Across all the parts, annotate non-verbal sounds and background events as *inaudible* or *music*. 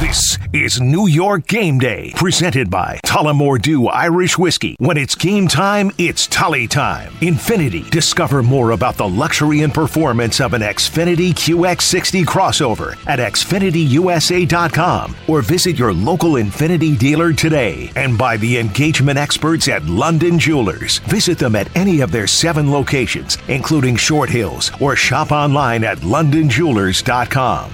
This is New York Game Day, presented by Tullamore Dew Irish Whiskey. When it's game time, it's Tully time. Infiniti. Discover more about the luxury and performance of an Infiniti QX60 crossover at InfinitiUSA.com or visit your local Infiniti dealer today. And by the engagement experts at London Jewelers. Visit them at any of their seven locations, including Short Hills, or shop online at LondonJewelers.com.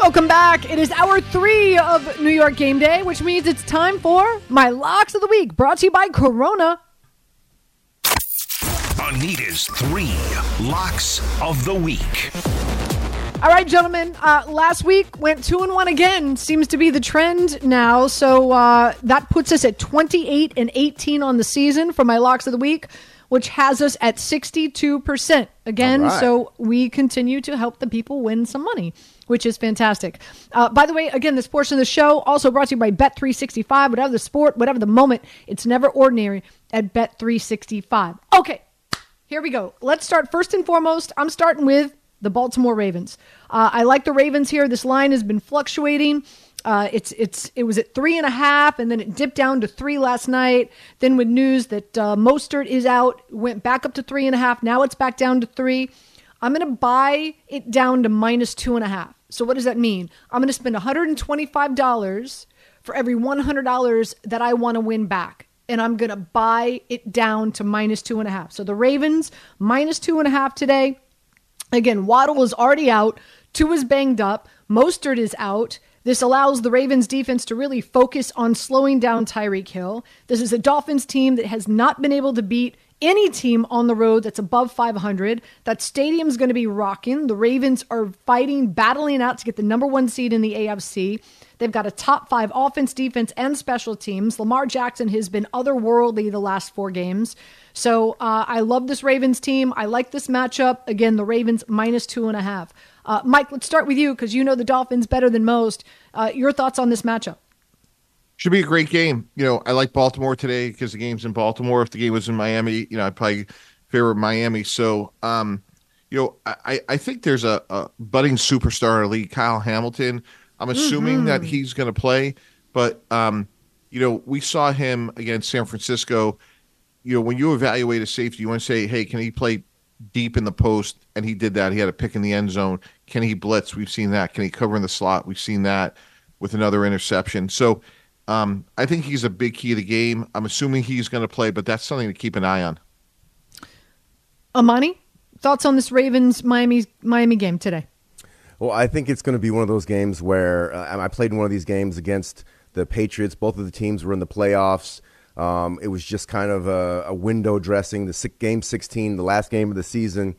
Welcome back. It is hour three of New York Game Day, which means it's time for my locks of the week, brought to you by Corona. Anita's three locks of the week. All right, gentlemen. Uh, last week went two and one again. Seems to be the trend now. So uh, that puts us at twenty-eight and eighteen on the season for my locks of the week, which has us at sixty-two percent again. All right. So we continue to help the people win some money, which is fantastic. Uh, by the way, again, this portion of the show also brought to you by Bet365. Whatever the sport, whatever the moment, it's never ordinary at Bet365. Okay, here we go. Let's start first and foremost. I'm starting with the Baltimore Ravens. Uh, I like the Ravens here. This line has been fluctuating. Uh, it's it's it was at three and a half, and then it dipped down to three last night. Then with news that uh, Mostert is out, went back up to three and a half. Now it's back down to three. I'm going to buy it down to minus two and a half. So what does that mean? I'm going to spend $125 for every $100 that I want to win back. And I'm going to buy it down to minus two and a half. So the Ravens, minus two and a half today. Again, Waddle is already out. Tua is banged up. Mostert is out. This allows the Ravens defense to really focus on slowing down Tyreek Hill. This is a Dolphins team that has not been able to beat any team on the road that's above 500. That stadium's going to be rocking. The Ravens are fighting, battling out to get the number one seed in the AFC. They've got a top five offense, defense, and special teams. Lamar Jackson has been otherworldly the last four games. So uh, I love this Ravens team. I like this matchup. Again, the Ravens minus two and a half. Uh, Mike, let's start with you because you know the Dolphins better than most. Uh, your thoughts on this matchup? Should be a great game. You know, I like Baltimore today because the game's in Baltimore. If the game was in Miami, you know, I'd probably favor Miami. So, um, you know, I, I think there's a, a budding superstar in the league, Kyle Hamilton. I'm assuming that he's going to play, but um, you know, we saw him against San Francisco. You know, when you evaluate a safety, you want to say, hey, can he play deep in the post? And he did that. He had a pick in the end zone. Can he blitz? We've seen that. Can he cover in the slot? We've seen that with another interception. So um, I think he's a big key to the game. I'm assuming he's going to play, but that's something to keep an eye on. Amani, thoughts on this Ravens Miami Miami game today? Well, I think it's going to be one of those games where uh, I played in one of these games against the Patriots. Both of the teams were in the playoffs. Um, it was just kind of a, a window dressing, the six, game 16, the last game of the season.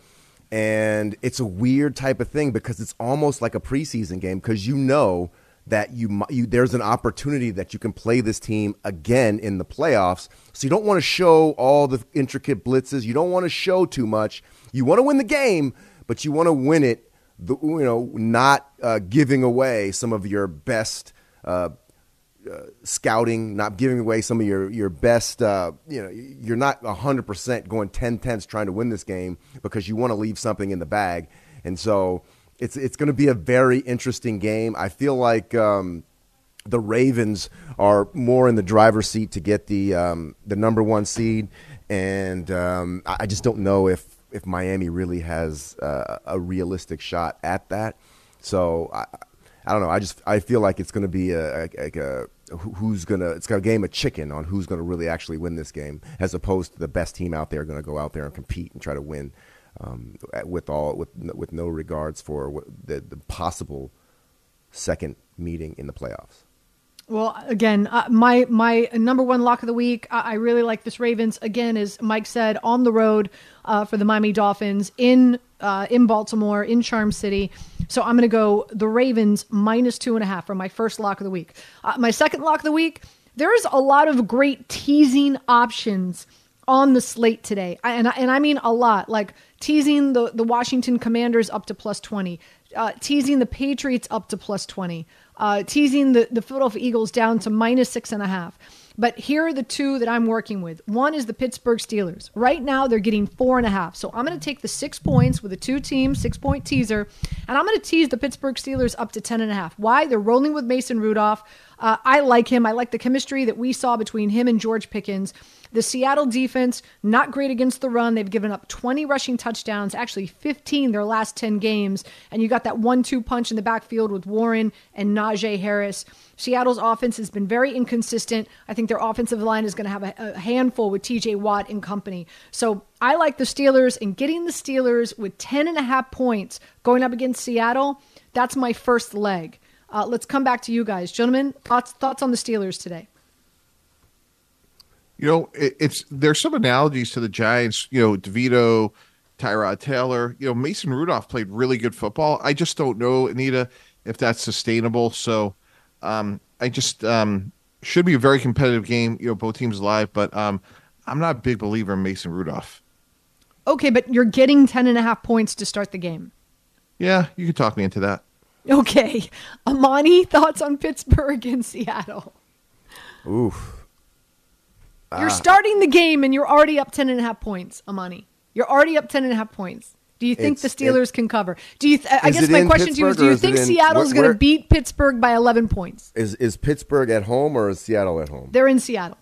And it's a weird type of thing because it's almost like a preseason game because you know that you, you there's an opportunity that you can play this team again in the playoffs. So you don't want to show all the intricate blitzes. You don't want to show too much. You want to win the game, but you want to win it the, you know, not uh, giving away some of your best uh, uh, scouting, not giving away some of your your best. Uh, you know, you're not hundred percent going 10 tenths trying to win this game because you want to leave something in the bag, and so it's it's going to be a very interesting game. I feel like. Um, the Ravens are more in the driver's seat to get the um, the number one seed, and um, I I just don't know if if Miami really has uh, a realistic shot at that. So I, I don't know. I just I feel like it's going to be a, a, a who's going to it's got a game of chicken on who's going to really actually win this game, as opposed to the best team out there going to go out there and compete and try to win um, with all with with no regards for the, the possible second meeting in the playoffs. Well, again, uh, my my number one lock of the week. I, I, really like this Ravens. Again, as Mike said, on the road uh, for the Miami Dolphins in uh, in Baltimore in Charm City. So I'm going to go the Ravens minus two and a half for my first lock of the week. Uh, my second lock of the week. There's a lot of great teasing options on the slate today, I, and I, and I mean a lot. Like teasing the the Washington Commanders up to plus twenty, uh, teasing the Patriots up to plus twenty uh, teasing the, the Philadelphia Eagles down to minus six and a half. But here are the two that I'm working with. One is the Pittsburgh Steelers. Right now, they're getting four and a half. So I'm going to take the six points with a two team, six point teaser, and I'm going to tease the Pittsburgh Steelers up to ten and a half. Why? They're rolling with Mason Rudolph. Uh, I like him. I like the chemistry that we saw between him and George Pickens. The Seattle defense, not great against the run. They've given up 20 rushing touchdowns, actually 15 their last 10 games. And you got that one two punch in the backfield with Warren and Najee Harris. Seattle's offense has been very inconsistent. I think their offensive line is going to have a, a handful with TJ Watt and company. So I like the Steelers and getting the Steelers with 10 and a half points going up against Seattle. That's my first leg. Uh, let's come back to you guys, gentlemen. Thoughts thoughts on the Steelers today? You know, it, it's there's some analogies to the Giants. You know, DeVito, Tyrod Taylor. You know, Mason Rudolph played really good football. I just don't know, Anita, if that's sustainable. So, um, I just um, should be a very competitive game. You know, both teams live, but um, I'm not a big believer in Mason Rudolph. Okay, but you're getting 10 and a half points to start the game. Yeah, you can talk me into that. Okay. Amani, thoughts on Pittsburgh and Seattle? Oof. You're ah. starting the game and you're already up 10 and a half points, Amani. You're already up 10 and a half points. Do you think it's, the Steelers it, can cover? Do you? Th- I guess my question Pittsburgh to you is: Do you think Seattle's going to beat Pittsburgh by 11 points? Is is Pittsburgh at home or is Seattle at home? They're in Seattle.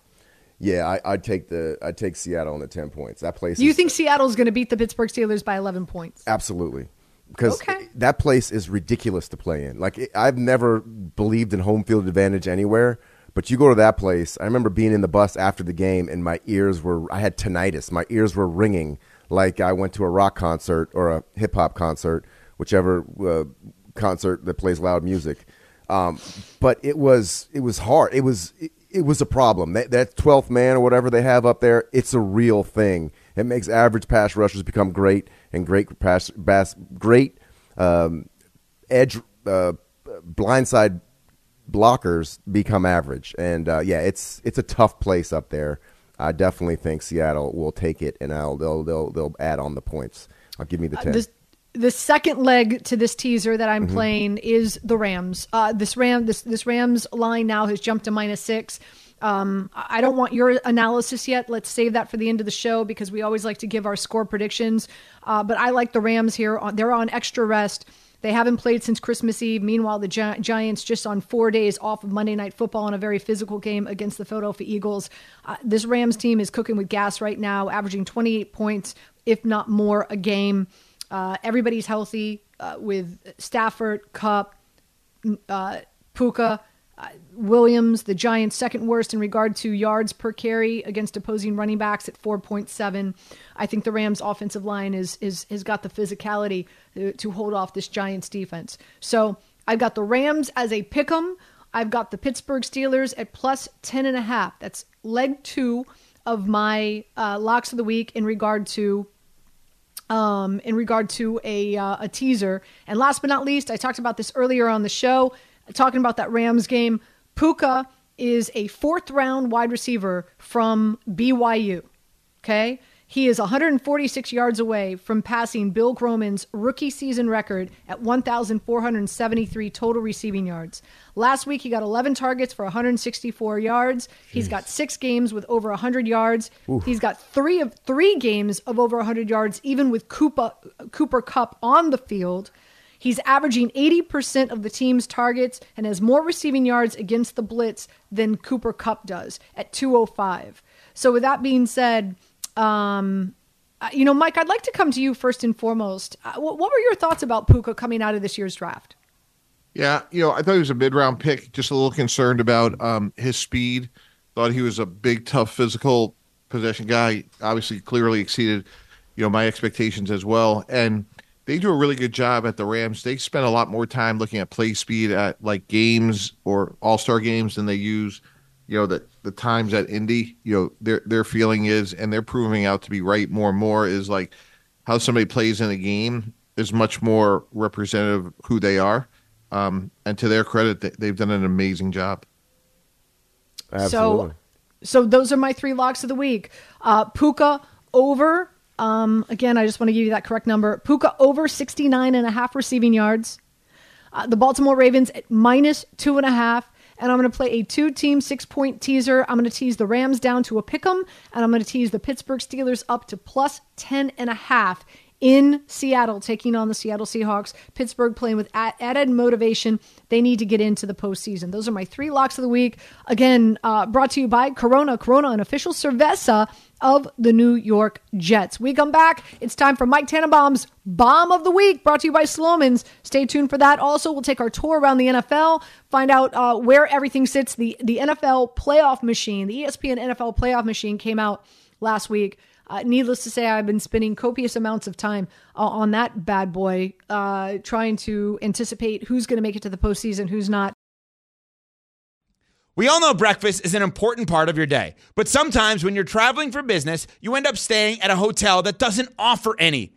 Yeah, I, would take the I'd take Seattle on the 10 points. That place. Do you is, think Seattle's going to beat the Pittsburgh Steelers by 11 points? Absolutely, because okay. that place is ridiculous to play in. Like I've never believed in home field advantage anywhere. But you go to that place. I remember being in the bus after the game, and my ears were. I had tinnitus. My ears were ringing like I went to a rock concert or a hip hop concert, whichever uh, concert that plays loud music. Um, but it was it was hard. It was it, it was a problem. That, that 12th man or whatever they have up there, it's a real thing. It makes average pass rushers become great and great pass, great um, edge uh, blindside blockers become average. And uh, yeah, it's it's a tough place up there. I definitely think Seattle will take it, and I'll they'll they'll they'll add on the points. I'll give me the uh, ten. Uh, the second leg to this teaser that I'm mm-hmm. playing is the Rams. Uh, this Ram this this Rams line now has jumped to minus six. Um, I don't want your analysis yet. Let's save that for the end of the show because we always like to give our score predictions. Uh, but I like the Rams here. They're on extra rest. They haven't played since Christmas Eve. Meanwhile, the Gi- Giants just on four days off of Monday Night Football in a very physical game against the Philadelphia Eagles. Uh, this Rams team is cooking with gas right now, averaging 28 points, if not more, a game. Uh, everybody's healthy uh, with Stafford, Kupp, uh, Puka. Williams, the Giants' second worst in regard to yards per carry against opposing running backs at 4.7. I think the Rams' offensive line is is has got the physicality to, to hold off this Giants defense. So I've got the Rams as a pick 'em. I've got the Pittsburgh Steelers at plus 10 and a half. That's leg two of my uh, locks of the week in regard to um, in regard to a uh, a teaser. And last but not least, I talked about this earlier on the show talking about that Rams game, Puka is a fourth round wide receiver from BYU. Okay. He is 146 yards away from passing Bill Groman's rookie season record at 1,473 total receiving yards. Last week, he got 11 targets for 164 yards. He's got six games with over 100 yards. Oof. He's got three of three games of over 100 yards, even with Cooper, Cooper Kupp on the field. He's averaging 80% of the team's targets and has more receiving yards against the blitz than Cooper Kupp does at 205. So, with that being said, um, uh, you know, Mike, I'd like to come to you first and foremost. Uh, what were your thoughts about Puka coming out of this year's draft? Yeah, you know, I thought he was a mid round pick, just a little concerned about um, his speed. Thought he was a big, tough, physical possession guy. Obviously, clearly exceeded, you know, my expectations as well. And they do a really good job at the Rams. They spend a lot more time looking at play speed at like games or All Star games than they use, you know, the the times at Indy. You know, their their feeling is, and they're proving out to be right more and more. Is like how somebody plays in a game is much more representative of who they are. Um, and to their credit, they, they've done an amazing job. Absolutely. So, so those are my three locks of the week. Uh, Puka over. Um, again, I just want to give you that correct number. Puka over 69 and a half receiving yards. Uh, the Baltimore Ravens at minus two and a half. And I'm going to play a two team six point teaser. I'm going to tease the Rams down to a pick 'em, and I'm going to tease the Pittsburgh Steelers up to plus 10 and a half in Seattle, taking on the Seattle Seahawks. Pittsburgh playing with added motivation. They need to get into the postseason. Those are my three locks of the week. Again, uh, brought to you by Corona. Corona, an official cerveza of the New York Jets. We come back. It's time for Mike Tannenbaum's Bomb of the Week, brought to you by Slomin's. Stay tuned for that. Also, we'll take our tour around the NFL, find out uh, where everything sits. The, the NFL playoff machine, the ESPN NFL playoff machine came out last week. Uh, needless to say, I've been spending copious amounts of time uh, on that bad boy, uh, trying to anticipate who's going to make it to the postseason, who's not. We all know breakfast is an important part of your day, but sometimes when you're traveling for business, you end up staying at a hotel that doesn't offer any.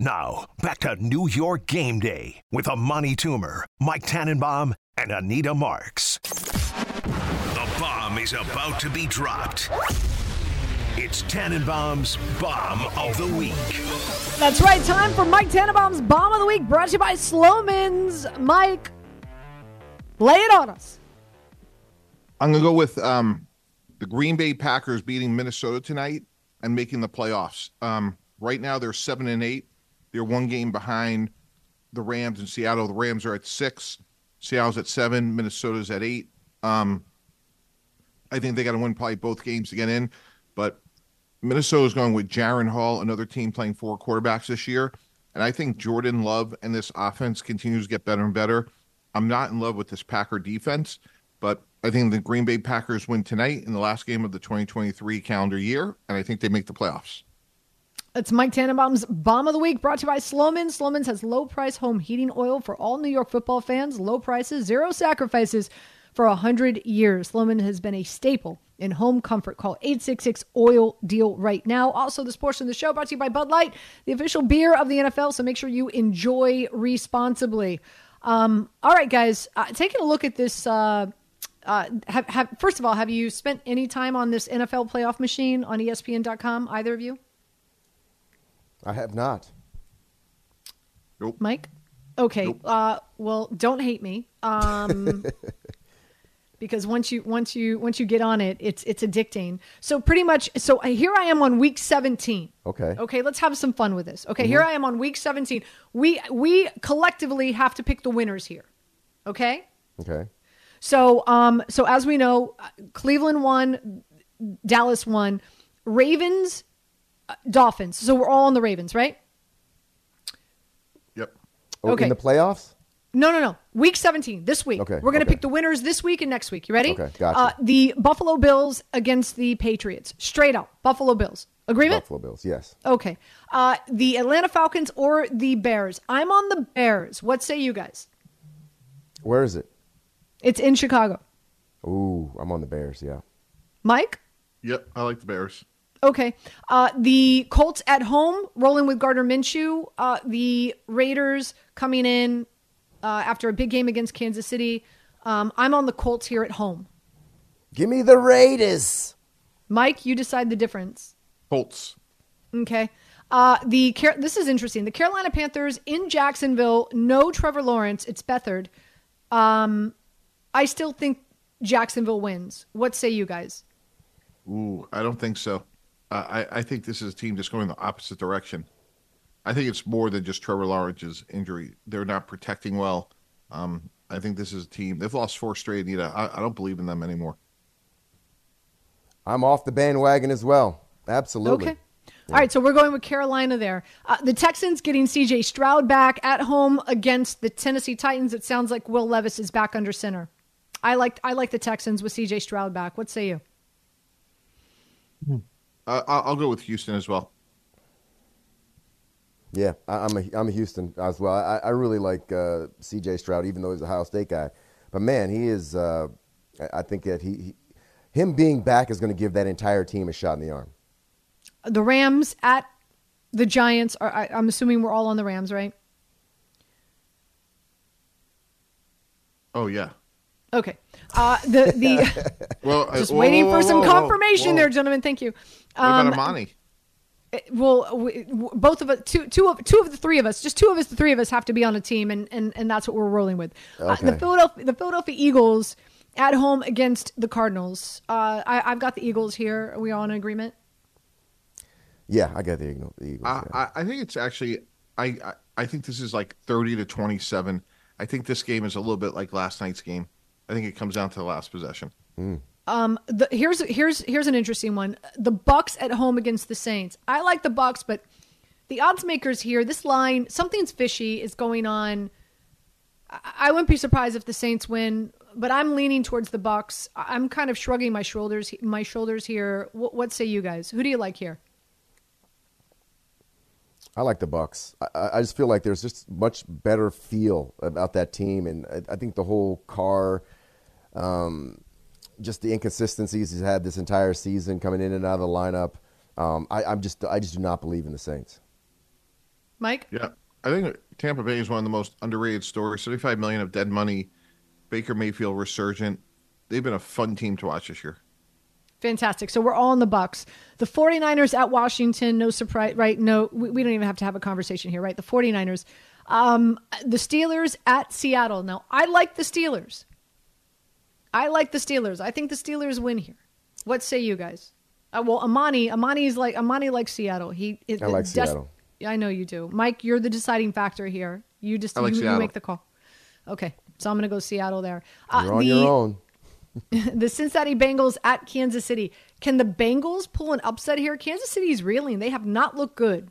Now, back to New York game day with Amani Toomer, Mike Tannenbaum, and Anita Marks. The bomb is about to be dropped. It's Tannenbaum's Bomb of the Week. That's right. Time for Mike Tannenbaum's Bomb of the Week, brought to you by Slomin's. Mike, lay it on us. I'm going to go with um, the Green Bay Packers beating Minnesota tonight and making the playoffs. Um, right now, they're seven and eight. They're one game behind the Rams in Seattle. The Rams are at six. Seattle's at seven. Minnesota's at eight. Um, I think they got to win probably both games to get in. But Minnesota's going with Jaren Hall, another team playing four quarterbacks this year. And I think Jordan Love and this offense continues to get better and better. I'm not in love with this Packer defense, but I think the Green Bay Packers win tonight in the last game of the 2023 calendar year, and I think they make the playoffs. It's Mike Tannenbaum's Bomb of the Week brought to you by Slomin. Slomin's has low price home heating oil for all New York football fans. Low prices, zero sacrifices for 100 years. Sloman has been a staple in home comfort. Call 866 Oil Deal right now. Also, this portion of the show brought to you by Bud Light, the official beer of the NFL. So make sure you enjoy responsibly. Um, all right, guys, uh, taking a look at this. Uh, uh, have, have, first of all, have you spent any time on this NFL playoff machine on ESPN.com? Either of you? I have not. Nope. Mike? Okay. Nope. Uh, well, don't hate me. Um, *laughs* because once you once you once you get on it, it's it's addicting. So pretty much. So here I am on week seventeen. Okay. Okay. Let's have some fun with this. Okay. Here I am on week seventeen. We we collectively have to pick the winners here. Okay. Okay. So um so as we know, Cleveland won, Dallas won, Ravens, uh, Dolphins. So we're all on the Ravens, right? Yep. Oh, Okay. In the playoffs? No, no, no. Week 17, this week. Okay, We're going to okay. pick the winners this week and next week. You ready? Okay, gotcha. Uh, the Buffalo Bills against the Patriots. Straight up. Buffalo Bills. Agreement? Buffalo Bills, yes. Okay. Uh, the Atlanta Falcons or the Bears. I'm on the Bears. What say you guys? Where is it? It's in Chicago. Ooh, I'm on the Bears, yeah. Mike? Yep. I like the Bears. Okay. Uh, the Colts at home, rolling with Gardner Minshew. Uh, the Raiders coming in uh, after a big game against Kansas City. Um, I'm on the Colts here at home. Give me the Raiders. Mike, you decide the difference. Colts. Okay. Uh, the Car- this is interesting. The Carolina Panthers in Jacksonville. No Trevor Lawrence. It's Beathard. Um, I still think Jacksonville wins. What say you guys? Ooh, I don't think so. I I think this is a team just going the opposite direction. I think it's more than just Trevor Lawrence's injury. They're not protecting well. Um, I think this is a team. They've lost four straight. Anita, I, I don't believe in them anymore. I'm off the bandwagon as well. Absolutely. Okay. All right, so we're going with Carolina there. Uh, the Texans getting CJ Stroud back at home against the Tennessee Titans. It sounds like Will Levis is back under center. I like I like the Texans with CJ Stroud back. What say you? Uh, I'll, I'll go with Houston as well. Yeah, I, I'm a I'm a Houston as well. I, I really like uh, C.J. Stroud, even though he's a Ohio State guy. But man, he is. Uh, I I think that he, he him being back is going to give that entire team a shot in the arm. The Rams at the Giants. Are, I, I'm assuming we're all on the Rams, right? Oh yeah. Okay. Uh, the the *laughs* Well, *laughs* uh, just whoa, waiting whoa, for whoa, some whoa, confirmation whoa. there, gentlemen. Thank you. What Um, about Amani? well, we, both of us, two, two of two of the three of us, just two of us, the three of us have to be on a team, and and, and that's what we're rolling with. Uh, the Philadelphia, the Philadelphia Eagles at home against the Cardinals. Uh, I, I've got the Eagles here. Are we all in agreement? Yeah, I got the Eagle- the Eagles. I, yeah. I I think it's actually I, I I think this is like thirty to twenty seven. I think this game is a little bit like last night's game. I think it comes down to the last possession. Um, the, here's here's here's an interesting one. The Bucks at home against the Saints. I like the Bucks, but the odds makers here, this line, something's fishy is going on. I, I wouldn't be surprised if the Saints win, but I'm leaning towards the Bucks. I'm kind of shrugging my shoulders my shoulders here. What, what say you guys? Who do you like here? I like the Bucks. I- I, I just feel like there's just much better feel about that team, and I, I think the whole car, um, just the inconsistencies he's had this entire season, coming in and out of the lineup. Um, I, I'm just, I just do not believe in the Saints. Mike? Yeah, I think Tampa Bay is one of the most underrated stories. Seventy five million of dead money. Baker Mayfield resurgent. They've been a fun team to watch this year. Fantastic. So we're all in the Bucks. The 49ers at Washington, no surprise, right? No, we, we don't even have to have a conversation here, right? The 49ers. Um, the Steelers at Seattle. Now, I like the Steelers. I like the Steelers. I think the Steelers win here. What say you guys? Uh, well, Amani, Amani's like Amani likes Seattle. He it, I like des- Seattle. I know you do, Mike. You're the deciding factor here. You just like you, you make the call. Okay, so I'm going to go Seattle there. Uh, You're on the, your own. *laughs* the Cincinnati Bengals at Kansas City. Can the Bengals pull an upset here? Kansas City's reeling. They have not looked good.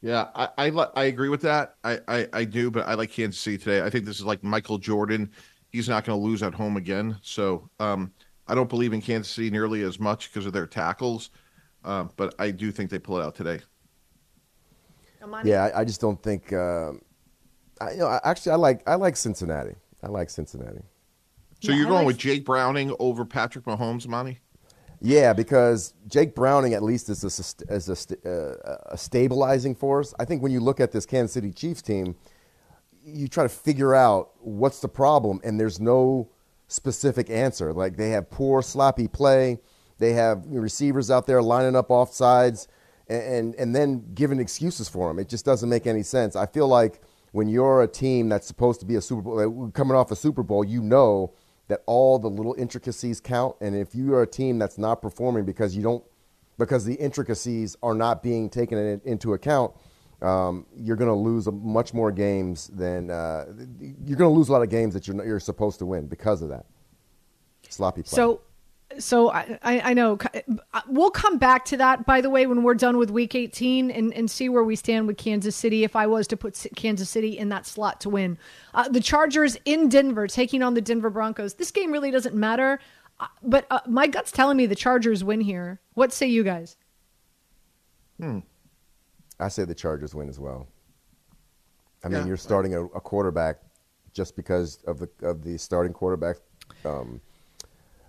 Yeah, I I, I agree with that. I, I I do, but I like Kansas City today. I think this is like Michael Jordan. He's not going to lose at home again. So um, I don't believe in Kansas City nearly as much because of their tackles. Uh, but I do think they pull it out today. Yeah, I, I just don't think. Um, I, you know, I, actually, I like, I like Cincinnati. I like Cincinnati. So Yeah, you're going like- with Jake Browning over Patrick Mahomes, Monty? Yeah, because Jake Browning at least is a, is a, uh, a stabilizing force. I think when you look at this Kansas City Chiefs team, you try to figure out what's the problem, and there's no specific answer. Like they have poor, sloppy play. They have receivers out there lining up off sides, and, and and then giving excuses for them. It just doesn't make any sense. I feel like when you're a team that's supposed to be a Super Bowl, coming off a Super Bowl, you know that all the little intricacies count. And if you are a team that's not performing because you don't, because the intricacies are not being taken in, into account, um, you're going to lose a, much more games than uh, you're going to lose a lot of games that you're you're supposed to win because of that sloppy play. So, so I, I I know we'll come back to that. By the way, when we're done with Week 18 and, and see where we stand with Kansas City. If I was to put Kansas City in that slot to win, uh, the Chargers in Denver taking on the Denver Broncos. This game really doesn't matter, uh, but uh, my gut's telling me the Chargers win here. What say you guys? I say the Chargers win as well. I mean, Yeah. you're starting a, a quarterback just because of the of the starting quarterback. Um,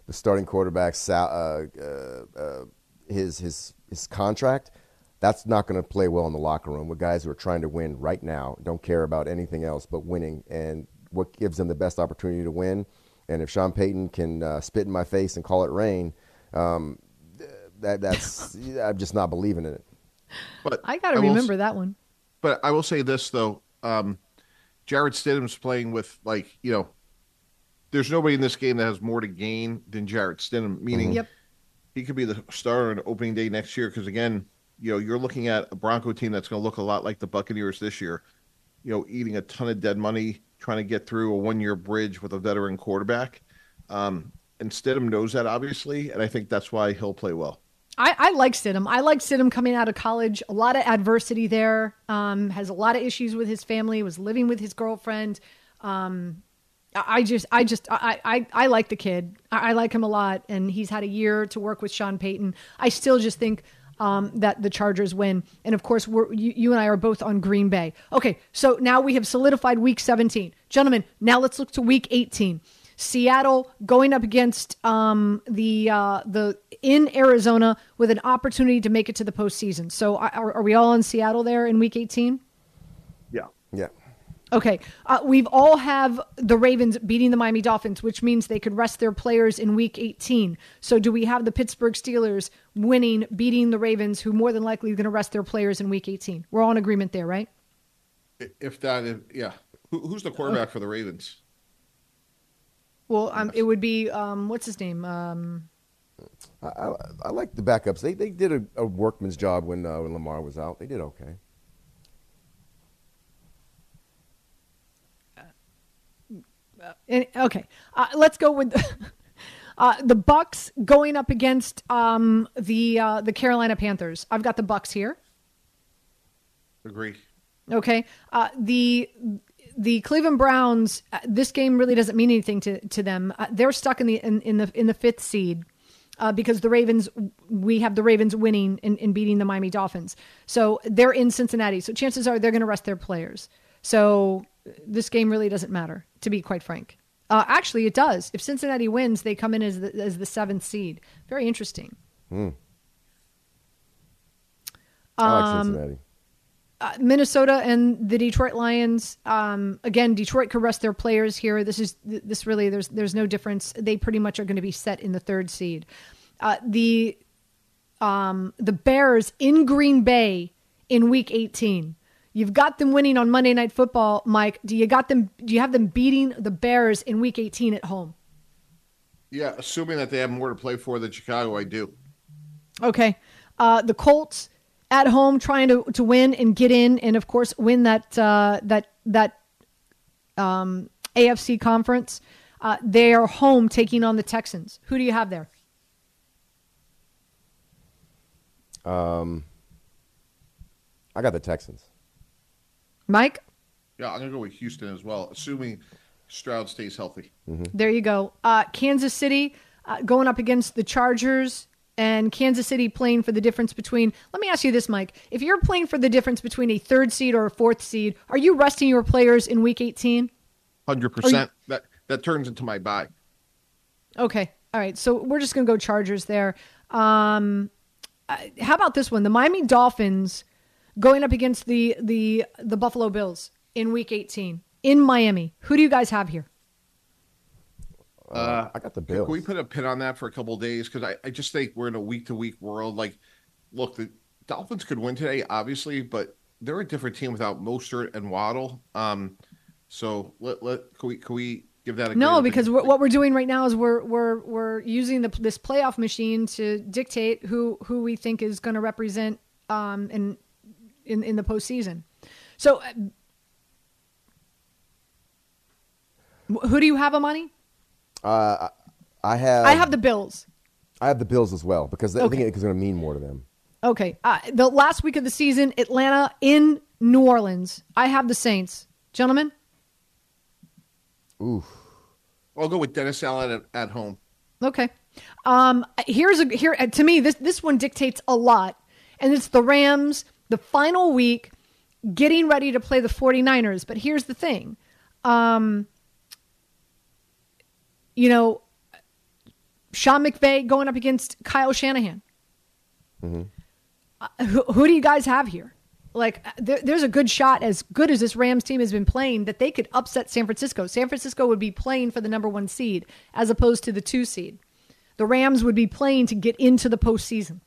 the starting quarterback's uh, uh, uh, his his his contract, that's not going to play well in the locker room with guys who are trying to win right now, don't care about anything else but winning, and what gives them the best opportunity to win. And if Sean Payton can uh, spit in my face and call it rain, um, that that's *laughs* I'm just not believing in it. But I got to remember that one. But I will say this though, um, Jarrett Stidham's playing with like you know, there's nobody in this game that has more to gain than Jarrett Stidham. Meaning, Yep. he could be the starter on opening day next year. Because again, you know, you're looking at a Bronco team that's going to look a lot like the Buccaneers this year. You know, eating a ton of dead money, trying to get through a one-year bridge with a veteran quarterback. Um, and Stidham knows that obviously, and I think that's why he'll play well. I, I like Stidham. I like Stidham coming out of college. A lot of adversity there. Um, has a lot of issues with his family. Was living with his girlfriend. Um, I I just, I just, I, I, I like the kid. I, I like him a lot, and he's had a year to work with Sean Payton. I still just think um, that the Chargers win, and of course, we're, you, you and I are both on Green Bay. Okay, so now we have solidified Week 17, gentlemen. Now let's look to Week 18. Seattle going up against um, the uh, the in Arizona with an opportunity to make it to the postseason. So are, are we all in Seattle there in Week 18? Yeah. Yeah. Okay, uh, we've all have the Ravens beating the Miami Dolphins, which means they could rest their players in Week 18. So do we have the Pittsburgh Steelers winning, beating the Ravens, who more than likely are going to rest their players in Week 18? We're all in agreement there, right? If that, is, yeah. Who, who's the quarterback for the Ravens? Well, um, it would be um, what's his name? Um, I, I, I like the backups. They they did a, a workman's job when uh, when Lamar was out. They did okay. And- okay, uh, let's go with the, *laughs* uh, the Bucks going up against um, the uh, the Carolina Panthers. I've got the Bucks here. Agree. Okay, uh, the the Cleveland Browns. Uh, this game really doesn't mean anything to to them. Uh, they're stuck in the in, in the in the fifth seed. Uh, because the Ravens, we have the Ravens winning and, and beating the Miami Dolphins. So they're in Cincinnati. So chances are they're going to rest their players. So this game really doesn't matter, to be quite frank. Uh, actually, it does. If Cincinnati wins, they come in as the, as the seventh seed. Very interesting. I like Cincinnati. Uh, Minnesota and the Detroit Lions. Um, again, Detroit could rest their players here. This is this really there's there's no difference. They pretty much are going to be set in the third seed. Uh, the um, the Bears in Green Bay in Week 18. You've got them winning on Monday Night Football, Mike. Do you got them? Do you have them beating the Bears in Week 18 at home? Yeah, assuming that they have more to play for than Chicago, I do. Okay. Uh, the Colts at home trying to, to win and get in, and of course win that uh, that that um, AFC conference. Uh, they are home taking on the Texans. Who do you have there? Um, I got the Texans. Mike, Yeah, I'm gonna go with Houston as well, assuming Stroud stays healthy. there you go. Uh, Kansas City uh, going up against the Chargers. And Kansas City playing for the difference between. Let me ask you this, Mike. If you're playing for the difference between a third seed or a fourth seed, are you resting your players in Week 18? Hundred percent. That that turns into my buy. Okay. All right. So we're just going to go Chargers there. Um, how about this one? The Miami Dolphins going up against the the the Buffalo Bills in Week 18 in Miami. Who do you guys have here? Uh, I got the Bills. Can we put a pin on that for a couple of days? Because I, I just think we're in a week to week world. Like, look, the Dolphins could win today, obviously, but they're a different team without Mostert and Waddle. Um, so let let can we can we give that a No, because we're, what we're doing right now is we're we're we're using the, this playoff machine to dictate who who we think is going to represent um in in in the postseason. So, uh, who do you have, Amani? Uh, I have. I have the Bills. I have the Bills as well because I think it's going to mean more to them. Okay. Uh, the last week of the season, Atlanta in New Orleans. I have the Saints. Gentlemen? Ooh, I'll go with Dennis Allen at, at home. Okay. Um, here's a here uh, to me this this one dictates a lot. And it's the Rams, the final week getting ready to play the 49ers, but here's the thing. Um you know, Sean McVay going up against Kyle Shanahan. Uh, who, who do you guys have here? Like, uh, there, there's a good shot, as good as this Rams team has been playing, that they could upset San Francisco. San Francisco would be playing for the number one seed as opposed to the two seed. The Rams would be playing to get into the postseason.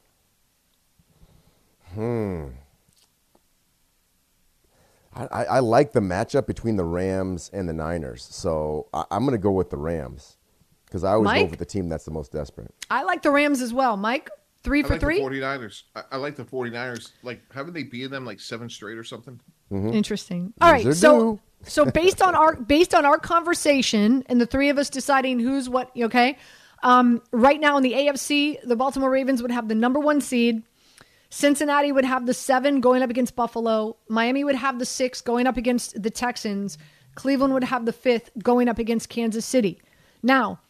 I, I, I like the matchup between the Rams and the Niners, so I, I'm going to go with the Rams because I always Mike? go with the team that's the most desperate. I like the Rams as well. Mike, three I for like three? the 49ers. I, I like the 49ers. Like, haven't they beaten them like seven straight or something? Interesting. All right, they so do. so based on our based on our conversation and the three of us deciding who's what, okay? Um, right now in the AFC, the Baltimore Ravens would have the number one seed. Cincinnati would have the seven going up against Buffalo. Miami would have the six going up against the Texans. Cleveland would have the fifth going up against Kansas City. Now,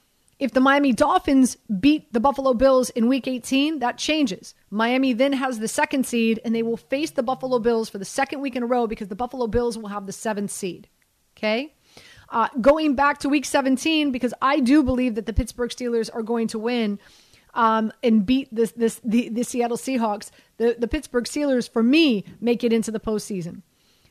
if the Miami Dolphins beat the Buffalo Bills in week 18, that changes. Miami then has the second seed, and they will face the Buffalo Bills for the second week in a row because the Buffalo Bills will have the seventh seed. Okay? Uh, going back to week 17, because I do believe that the Pittsburgh Steelers are going to win um, and beat this, this, the, the Seattle Seahawks, the, the Pittsburgh Steelers, for me, make it into the postseason.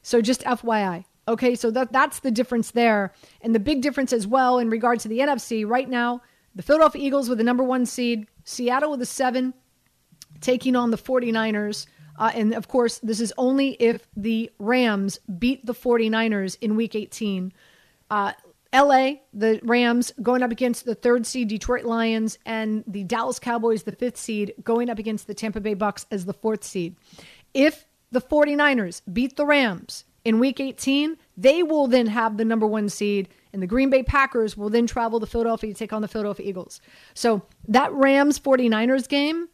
So just FYI. Okay, so that that's the difference there. And the big difference as well in regard to the NFC right now, the Philadelphia Eagles with the number one seed, Seattle with a seven, taking on the 49ers. Uh, and of course, this is only if the Rams beat the 49ers in week 18. Uh, LA, the Rams going up against the third seed Detroit Lions, and the Dallas Cowboys, the fifth seed, going up against the Tampa Bay Bucks as the fourth seed. If the 49ers beat the Rams in week 18, they will then have the number one seed, and the Green Bay Packers will then travel to Philadelphia to take on the Philadelphia Eagles. So that Rams 49ers game,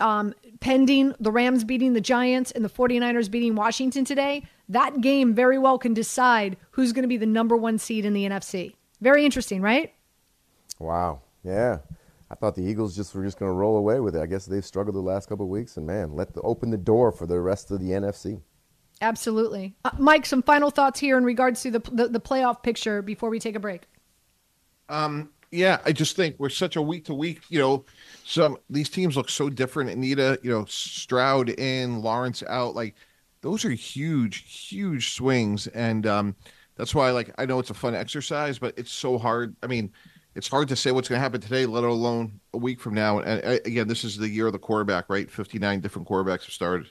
um, pending the Rams beating the Giants and the 49ers beating Washington today, that game very well can decide who's going to be the number one seed in the NFC. Very interesting, right? Wow. Yeah. I thought the Eagles just were just going to roll away with it. I guess they've struggled the last couple of weeks, and man, let the, open the door for the rest of the NFC. Absolutely. Uh, Mike, some final thoughts here in regards to the, the, the playoff picture before we take a break. Um, yeah, I just think we're such a week to week. You know, some these teams look so different. Anita, you know, Stroud in, Lawrence out. Like those are huge, huge swings, and um, that's why. Like I know it's a fun exercise, but it's so hard. I mean, it's hard to say what's going to happen today, let alone a week from now. And uh, again, this is the year of the quarterback, right? Fifty nine different quarterbacks have started.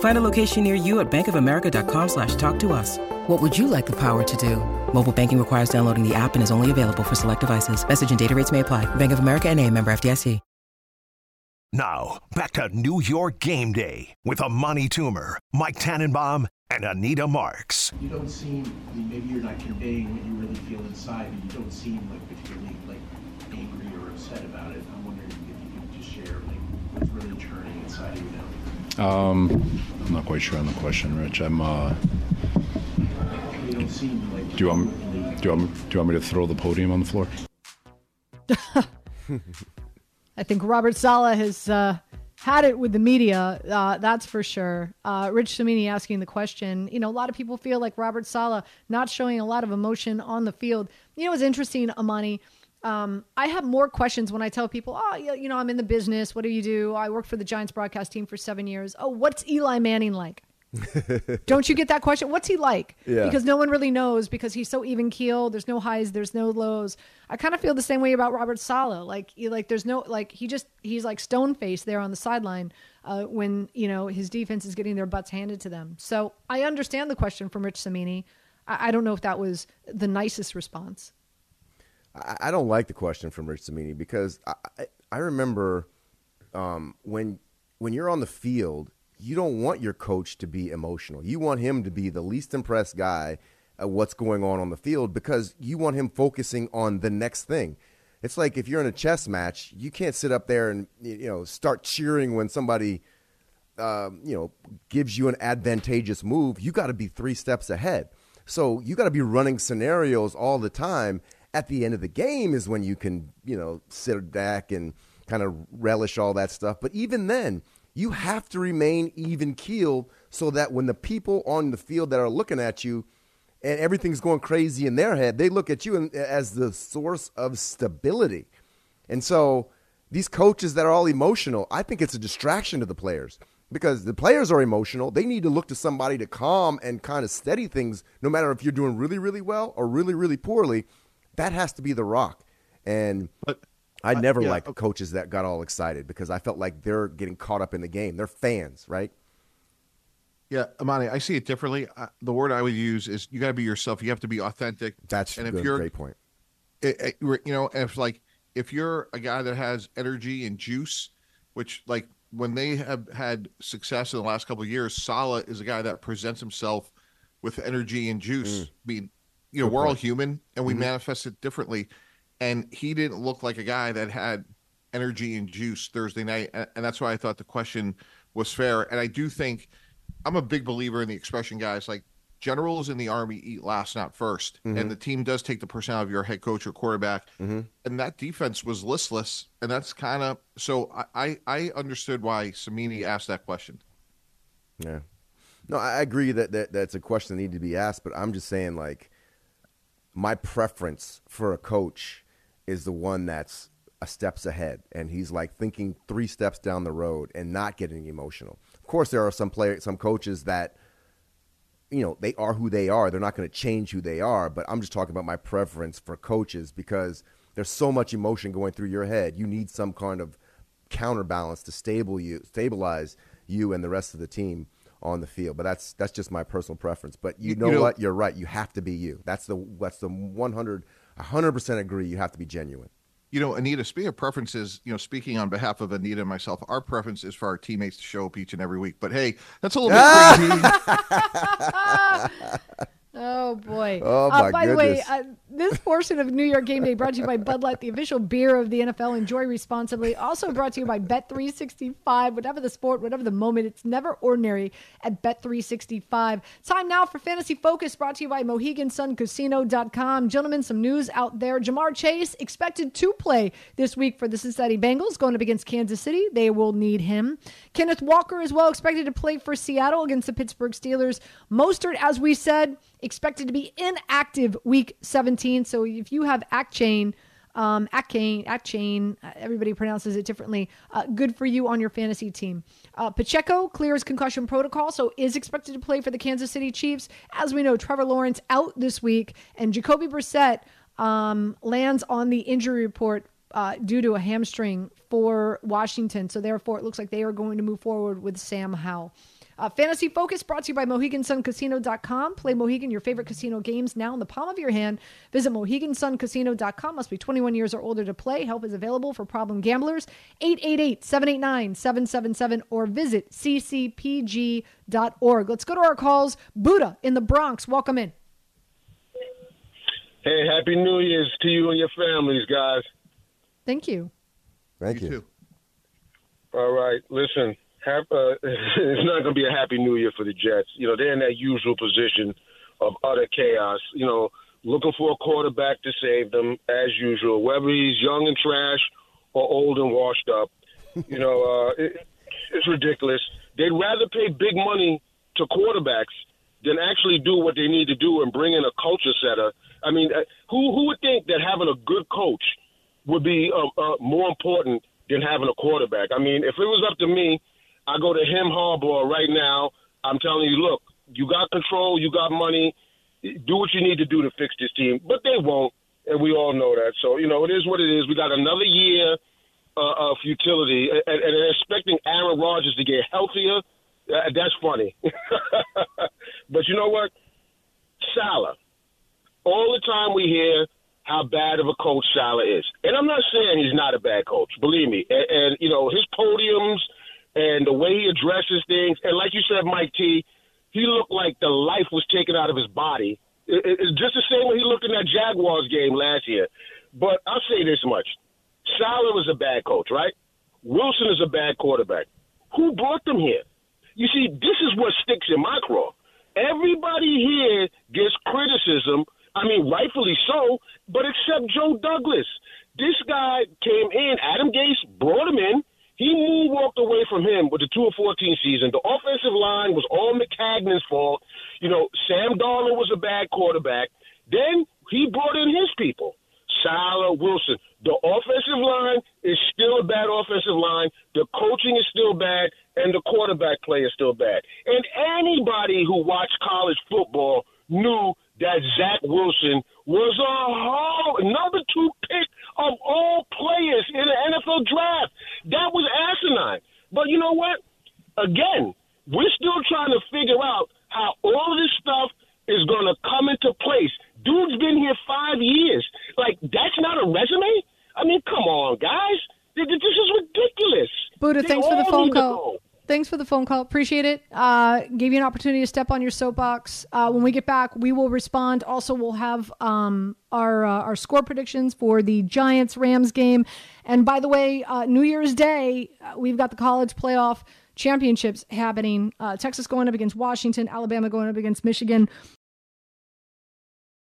Find a location near you at bankofamerica.com slash talk to us. What would you like the power to do? Mobile banking requires downloading the app and is only available for select devices. Message and data rates may apply. Bank of America and a member FDIC. Now, back to New York game day with Amani Toomer, Mike Tannenbaum, and Anita Marks. You don't seem, maybe you're not conveying what you really feel inside, but you don't seem like particularly like angry or upset about it. I'm wondering if you could just share like what's really churning inside of you now. Um, I'm not quite sure on the question, Rich. I'm. Uh, do you want? Do you want? Do you want me to throw the podium on the floor? *laughs* I think Robert Saleh has uh, had it with the media. Uh, that's for sure. Uh, Rich Cimini asking the question. You know, a lot of people feel like Robert Saleh not showing a lot of emotion on the field. You know, it's interesting, Amani. Um, I have more questions when I tell people, oh, you know, I'm in the business. What do you do? I worked for the Giants broadcast team for seven years. Oh, what's Eli Manning like? *laughs* Don't you get that question? What's he like? Yeah. Because no one really knows because he's so even keel. There's no highs, there's no lows. I kind of feel the same way about Robert Saleh. Like, you- like there's no like he just he's like stone faced there on the sideline uh, when you know his defense is getting their butts handed to them. So I understand the question from Rich Cimini. I, I don't know if that was the nicest response. I, I don't like the question from Rich Cimini because I, I, I remember um, when when you're on the field, you don't want your coach to be emotional. You want him to be the least impressed guy at what's going on on the field because you want him focusing on the next thing. It's like if you're in a chess match, you can't sit up there and you know start cheering when somebody um, you know gives you an advantageous move. You got to be three steps ahead. So you got to be running scenarios all the time. At the end of the game is when you can you know sit back and kind of relish all that stuff. But even then, you have to remain even keel so that when the people on the field that are looking at you and everything's going crazy in their head, they look at you as the source of stability. And so these coaches that are all emotional, I think it's a distraction to the players because the players are emotional. They need to look to somebody to calm and kind of steady things, no matter if you're doing really, really well or really, really poorly. That has to be the rock. And But I never yeah, liked coaches that got all excited because I felt like they're getting caught up in the game. They're fans, right? Yeah, Amani, I see it differently. Uh, the word I would use is you got to be yourself. You have to be authentic. That's and a if good, you're, great point. it, it- you're- know, if like if you're a guy that has energy and juice, which like when they have had success in the last couple of years, Saleh is a guy that presents himself with energy and juice. I mean, you know, Good we're all human and we mm-hmm. manifest it differently. And he didn't look like a guy that had energy and juice Thursday night, and, and that's why I thought the question was fair. And I do think I'm a big believer in the expression, guys. Like generals in the army eat last, not 1st and mm-hmm. the team does take the personality of your head coach or quarterback. Mm-hmm. And that defense was listless, and that's kind of so. I, I I understood why Cimini asked that question. Yeah. No, I agree that, that that's a question that needs to be asked, but I'm just saying, like, my preference for a coach is the one that's a steps ahead, and he's like thinking three steps down the road and not getting emotional. Of course, there are some players, some coaches that, you know, they are who they are. They're not going to change who they are. But I'm just talking about my preference for coaches because there's so much emotion going through your head. You need some kind of counterbalance to stable you, stabilize you and the rest of the team on the field. But that's that's just my personal preference. But you, You- know, you know- what? You're right. You have to be you. That's the that's the 100 100% agree. You have to be genuine. You know, Anita, speaking of preferences, you know, speaking on behalf of Anita and myself, our preference is for our teammates to show up each and every week. But hey, that's a little bit *laughs* crazy. *laughs* Oh boy! Oh, uh, my by the way, uh, this portion of New York Game Day brought to you by Bud Light, the official beer of the NFL. Enjoy responsibly. Also brought to you by Bet three sixty five. Whatever the sport, whatever the moment, it's never ordinary at Bet three sixty five. Time now for Fantasy Focus, brought to you by MoheganSunCasino.com. Gentlemen, some news out there. Ja'Marr Chase expected to play this week for the Cincinnati Bengals, going up against Kansas City. They will need him. Kenneth Walker is well expected to play for Seattle against the Pittsburgh Steelers. Mostert, as we said, expected to be inactive week 17. So if you have Achane, um, Achane, Achane, uh, everybody pronounces it differently. Uh, good for you on your fantasy team. Uh, Pacheco clears concussion protocol, so is expected to play for the Kansas City Chiefs. As we know, Trevor Lawrence out this week, and Jacoby Brissett um, lands on the injury report uh, due to a hamstring for Washington. So therefore, it looks like they are going to move forward with Sam Howell. Uh, Fantasy Focus brought to you by MoheganSunCasino.com. Play Mohegan, your favorite casino games now in the palm of your hand. Visit MoheganSunCasino.com. Must be 21 years or older to play. Help is available for problem gamblers. 888-789-777 or visit ccpg.org. Let's go to our calls. Buddha in the Bronx. Welcome in. Hey, happy New Year's to you and your families, guys. Thank you. Thank you. too. All right, listen, hap- uh, *laughs* it's not going to be a happy New Year for the Jets. You know, they're in that usual position of utter chaos. You know, looking for a quarterback to save them as usual, whether he's young and trash or old and washed up. You know, *laughs* uh, it, it's ridiculous. They'd rather pay big money to quarterbacks than actually do what they need to do and bring in a culture setter. I mean, uh, who who would think that having a good coach would be uh, uh, more important than having a quarterback? I mean, if it was up to me, I go to Jim Harbaugh right now. I'm telling you, look, you got control, you got money, do what you need to do to fix this team, but they won't, and we all know that. So you know, it is what it is. We got another year uh, of futility, and, and, expecting Aaron Rodgers to get healthier. Uh, that's funny. *laughs* but you know what? Saleh. All the time we hear how bad of a coach Saleh is. And I'm not saying he's not a bad coach, believe me. And, and you know, his podiums and the way he addresses things, and like you said, Mike T, he looked like the life was taken out of his body. It, it, just the same way he looked in that Jaguars game last year. But I'll say this much. Saleh was a bad coach, right? Wilson is a bad quarterback. Who brought them here? You see, this is what sticks in my craw. Everybody here gets criticism. I mean, rightfully so, but except Joe Douglas. This guy came in, Adam Gase brought him in. He moonwalked away from him with the 2 of 14 season. The offensive line was all Maccagnan's fault. You know, Sam Darnold was a bad quarterback. Then he brought in his people. Saleh, Wilson. The offensive line is still a bad offensive line. The coaching is still bad, and the quarterback play is still bad. And anybody who watched college football knew that Zach Wilson was a whole number two pick of all players in the NFL draft. That was asinine. But you know what? Again, we're still trying to figure out how all of this stuff is going to come into place. Dude's been here five years. Like, that's not a resume? I mean, come on, guys. This is ridiculous. Buddha, They thanks for the phone call. Thanks for the phone call. Appreciate it. Uh, gave you an opportunity to step on your soapbox. Uh, when we get back, we will respond. Also, we'll have um, our uh, our score predictions for the Giants Rams game. And by the way, uh, New Year's Day, uh, we've got the college playoff championships happening. Uh, Texas going up against Washington, Alabama going up against Michigan.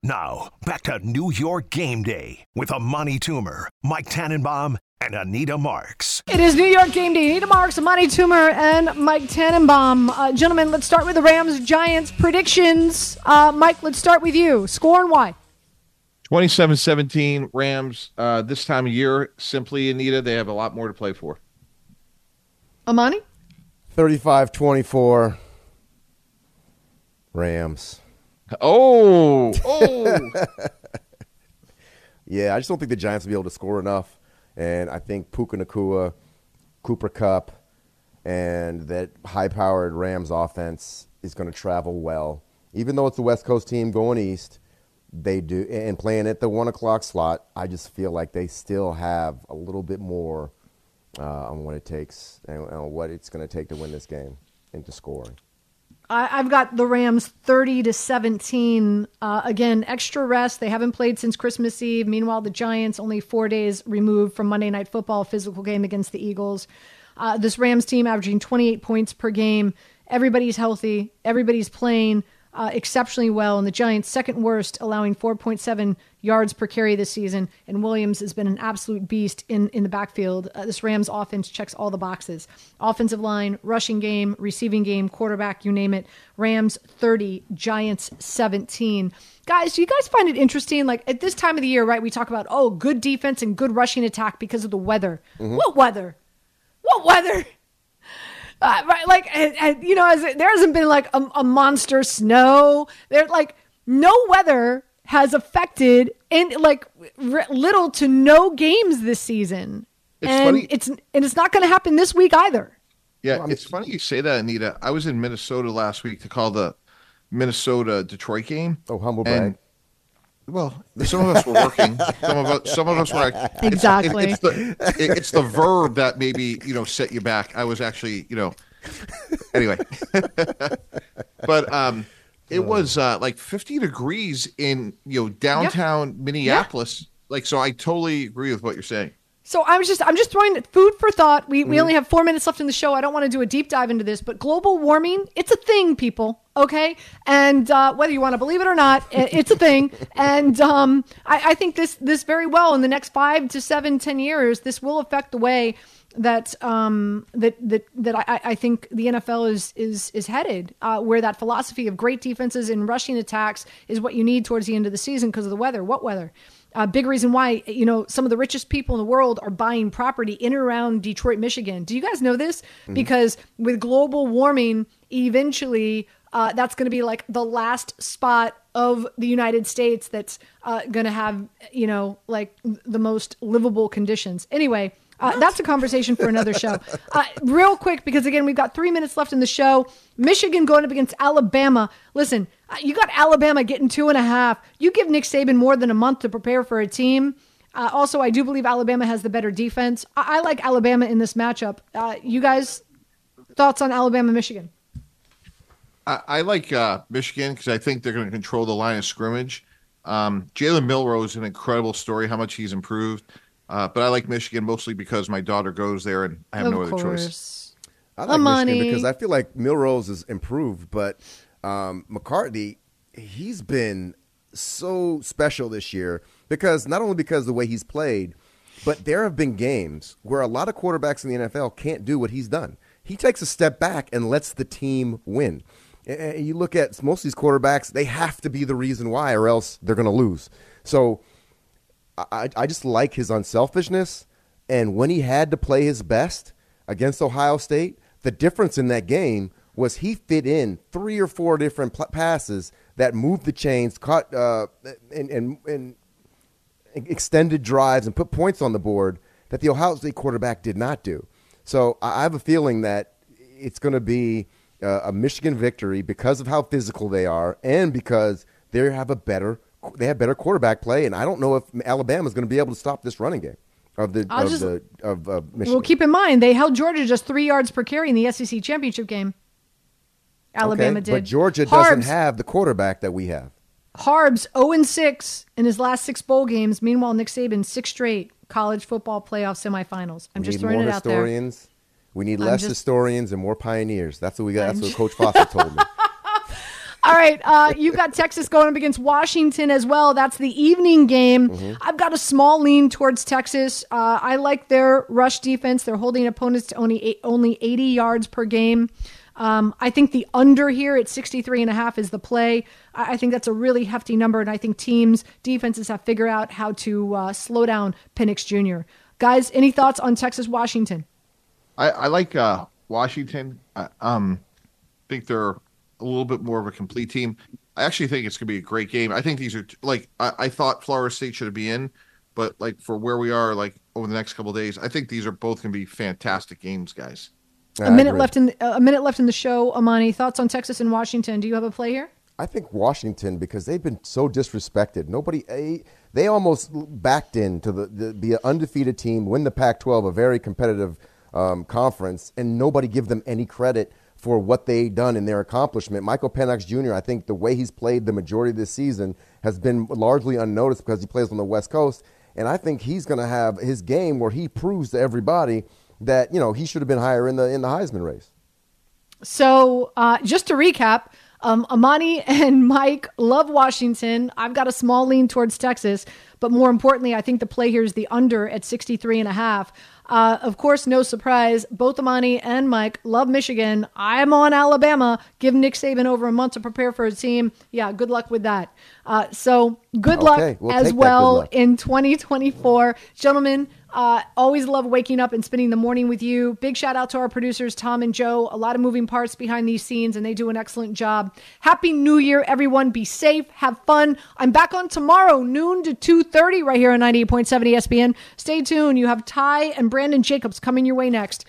Now, back to New York game day with Amani Toomer, Mike Tannenbaum, and Anita Marks. It is New York game day. Anita Marks, Money Toomer, and Mike Tannenbaum. Uh, gentlemen, let's start with the Rams Giants predictions. Uh, Mike, let's start with you. Score and why? 27-17 Rams. Uh, this time of year, simply Anita, they have a lot more to play for. Amani? 35 24 Rams. Oh, *laughs* oh. Yeah, I just don't think the Giants will be able to score enough. And I think Puka Nacua, Cooper Kupp, and that high powered Rams offense is going to travel well. Even though it's the West Coast team going east, they do, and playing at the one o'clock slot, I just feel like they still have a little bit more uh, on what it takes and, and what it's going to take to win this game and to score. I've got the Rams 30 to 17. Uh, again, extra rest. They haven't played since Christmas Eve. Meanwhile, the Giants only four days removed from Monday Night Football, physical game against the Eagles. Uh, this Rams team averaging 28 points per game. Everybody's healthy. Everybody's playing uh, exceptionally well. And the Giants, second worst, allowing 4.7 yards per carry this season. And Williams has been an absolute beast in, in the backfield. Uh, this Rams offense checks all the boxes offensive line, rushing game, receiving game, quarterback, you name it. Rams 30, Giants 17. Guys, do you guys find it interesting? Like at this time of the year, right? We talk about, oh, good defense and good rushing attack because of the weather. What weather? What weather? Uh, right, like and, and, you know, as it, there hasn't been like a, a monster snow. There, like no weather has affected in like r- little to no games this season, It's and funny- it's and it's not going to happen this week either. Yeah, it's funny you say that, Anita. I was in Minnesota last week to call the Minnesota Detroit game. Oh, humble And- brag. Well, some of us were working. Some of us, some of us were. it's- Exactly. It's, the it- it's the verb that maybe you know set you back. I was actually you know. Anyway, *laughs* but um, it was uh, like 50 degrees in you know downtown Minneapolis. Like so, I totally agree with what you're saying. So I'm just I'm just throwing food for thought. We Mm-hmm. we only have four minutes left in the show. I don't want to do a deep dive into this, but global warming it's a thing, people. Okay, and uh, whether you want to believe it or not, it's a thing. And um, I, I think this this very well in the next five to seven, ten years, this will affect the way that um, that that that I, I think the NFL is is is headed, uh, where that philosophy of great defenses and rushing attacks is what you need towards the end of the season because of the weather. What weather? A big reason why you know some of the richest people in the world are buying property in and around Detroit, Michigan. Do you guys know this? Because with global warming eventually uh, that's going to be like the last spot of the United States that's uh, going to have, you know, like the most livable conditions. Anyway, uh, that's a conversation for another show. *laughs* Uh, real quick, because again, we've got three minutes left in the show. Michigan going up against Alabama. Listen, uh, you got Alabama getting two and a half. You give Nick Saban more than a month to prepare for a team. Uh, also, I do believe Alabama has the better defense. I, I like Alabama in this matchup. Uh, you guys, thoughts on Alabama, Michigan? I, I like uh, Michigan because I think they're going to control the line of scrimmage. Um, Jalen Milroe is an incredible story, how much he's improved. Uh, but I like Michigan mostly because my daughter goes there and I have of no other course. choice. I like Amani. Michigan because I feel like Milroe's is improved, but um, McCarthy, he's been so special this year because not only because of the way he's played, but there have been games where a lot of quarterbacks in the NFL can't do what he's done. He takes a step back and lets the team win. And- you look at most of these quarterbacks, they have to be the reason why, or else they're going to lose. So I, I just like his unselfishness. And when he had to play his best against Ohio State, the difference in that game was he fit in three or four different pl- passes that moved the chains, caught uh, and, and, and extended drives, and put points on the board that the Ohio State quarterback did not do. So I have a feeling that it's going to be uh, a Michigan victory because of how physical they are and because they have a better they have better quarterback play. And I don't know if Alabama is going to be able to stop this running game of the I'll of just- the of uh, Michigan. Well, keep in mind they held Georgia just three yards per carry in the SEC championship game. Alabama Okay, did, but Georgia doesn't have the quarterback that we have. Harbs 0 and 6 in his last six bowl games. Meanwhile, Nick Saban six straight college football playoff semifinals. I'm we just throwing it out there. historians. We need I'm less just- historians and more pioneers. That's what we got. That's I'm what just- Coach Fawcett told me. *laughs* All right, uh, you've got Texas going up against Washington as well. That's the evening game. Mm-hmm. I've got a small lean towards Texas. Uh, I like their rush defense. They're holding opponents to only eight, only 80 yards per game. Um, I think the under here at 63 and a half is the play. I, I think that's a really hefty number, and I think teams, defenses have figured out how to uh, slow down Penix Jr. Guys, any thoughts on Texas Washington? I, I like uh, Washington. I um, think they're a little bit more of a complete team. I actually think it's going to be a great game. I think these are like I, I thought Florida State should be in, but like for where we are, like over the next couple of days, I think these are both going to be fantastic games, guys. A minute left in the, a minute left in the show. Amani, thoughts on Texas and Washington? Do you have a play here? I think Washington because they've been so disrespected. Nobody they, they almost backed into the, the be an undefeated team, win the Pac-12, a very competitive um, conference, and nobody give them any credit for what they done in their accomplishment. Michael Penix Jr. I think the way he's played the majority of this season has been largely unnoticed because he plays on the West Coast, and I think he's going to have his game where he proves to everybody that you know he should have been higher in the in the Heisman race. So, uh, just to recap, um, Amani *laughs* and Mike love Washington. I've got a small lean towards Texas, but more importantly, I think the play here is the under at 63 and a half. Uh, of course, no surprise, both Amani and Mike love Michigan. I'm on Alabama. Give Nick Saban over a month to prepare for his team. Yeah, good luck with that. Uh, so, good luck we'll as take that good well luck. in 2024. Gentlemen, uh, always love waking up and spending the morning with you. Big shout out to our producers, Tom and Joe. A lot of moving parts behind these scenes, and they do an excellent job. Happy New Year, everyone. Be safe, have fun. I'm back on tomorrow, noon to 2.30 right here on 98.7 ESPN. Stay tuned. You have Ty and Brandon Jacobs coming your way next.